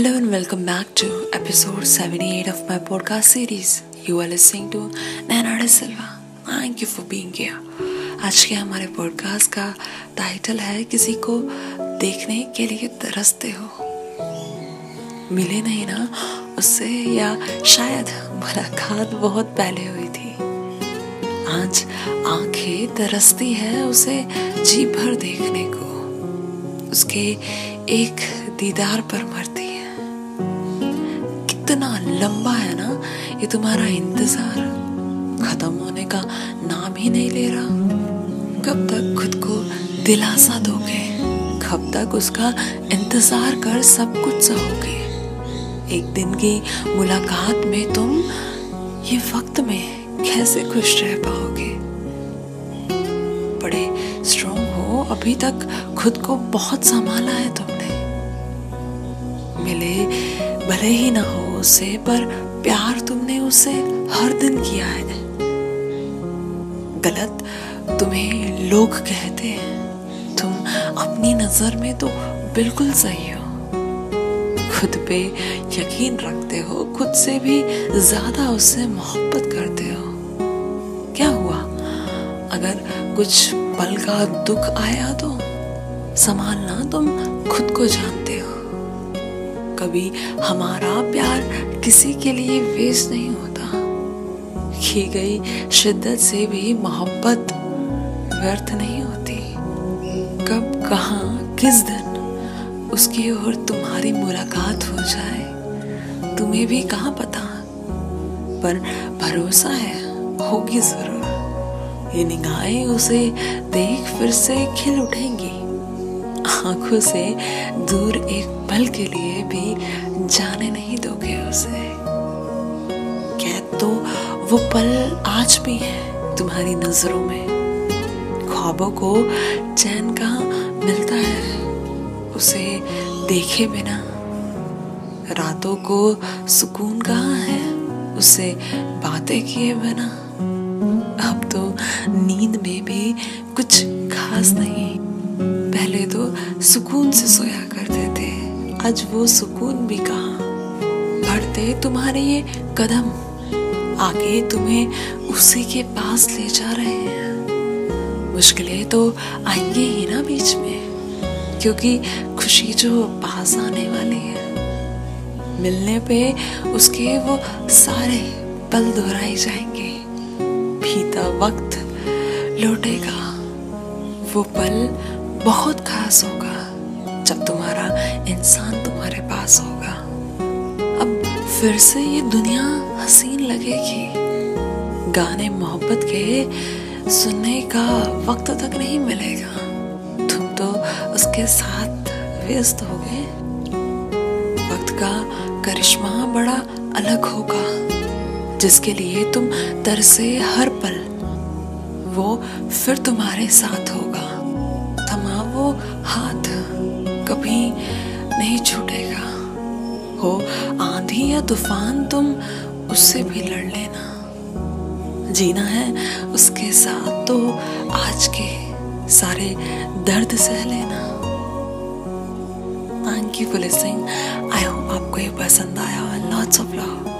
Hello and welcome back to episode 78 of my podcast series. You are listening to Nana De Silva. Thank you for being here. आज के हमारे podcast का title है किसी को देखने के लिए तरसते हो मिले नहीं ना उससे या शायद मुलाकात बहुत पहले हुई थी आज आँखें तरसती है उसे जी भर देखने को उसके एक दीदार पर मरती ये तुम्हारा इंतज़ार। खत्म होने का नाम ही नहीं ले रहा। कब तक खुद को दिलासा दोगे? कब तक उसका इंतज़ार कर सब कुछ सहोगे? एक दिन की मुलाकात में तुम ये वक्त में कैसे खुश रह पाओगे? बड़े स्ट्रोंग हो, अभी तक खुद को बहुत संभाला है तुमने। मिले, भले ही ना हो उसे, पर प्यार तुमने उसे हर दिन किया है। गलत तुम्हें लोग कहते हैं। तुम अपनी नज़र में तो बिल्कुल सही हो। खुद पे यकीन रखते हो, खुद से भी ज़्यादा उससे मोहब्बत करते हो। क्या हुआ? अगर कुछ पल का दुख आया तो संभालना तुम खुद को जानते हो। कभी हमारा प्यार किसी के लिए वेस्ट नहीं होता। की गई शिद्दत से भी मोहब्बत व्यर्थ नहीं होती। कब, कहा, किस दिन उसकी और तुम्हारी मुलाकात हो जाए, तुम्हें भी कहा पता? पर भरोसा है, होगी ज़रूर। ये निगाहें उसे देख फिर से खिल उठेंगी। आँखों से दूर एक पल के लिए भी जाने नहीं वो पल आज भी है तुम्हारी नज़रों में। ख्वाबों को चैन कहाँ मिलता है, उसे देखे बिना। रातों को सुकून कहाँ है, उसे बातें किए बिना। अब तो नींद में भी कुछ खास नहीं। पहले तो सुकून से सोया करते थे, आज वो सुकून भी कहा। बढ़ते तुम्हारे ये कदम। आगे तुम्हें उसी के पास ले जा रहे हैं। मुश्किलें तो आएँगे ही ना बीच में, क्योंकि खुशी जो पास आने वाली है। मिलने पे उसके वो सारे पल दोहराए जाएँगे। बीता वक्त लौटेगा, वो पल बहुत खास होगा, जब तुम्हारा इंसान तुम्हारे पास होगा। अब फिर से ये दुनिया हसीन लगेगी। गाने मोहब्बत के सुनने का वक्त तक नहीं मिलेगा। तुम तो उसके साथ व्यस्त हो गए। वक्त का करिश्मा बड़ा अलग होगा, जिसके लिए तुम तरसे हर पल वो फिर तुम्हारे साथ होगा। वो हाथ कभी नहीं छूटेगा। हो, आंधी या तूफ़ान, तुम उससे भी लड़ लेना। जीना है उसके साथ तो आज के सारे दर्द सह लेना। Thank you for listening I hope आपको ये पसंद आया। Lots of love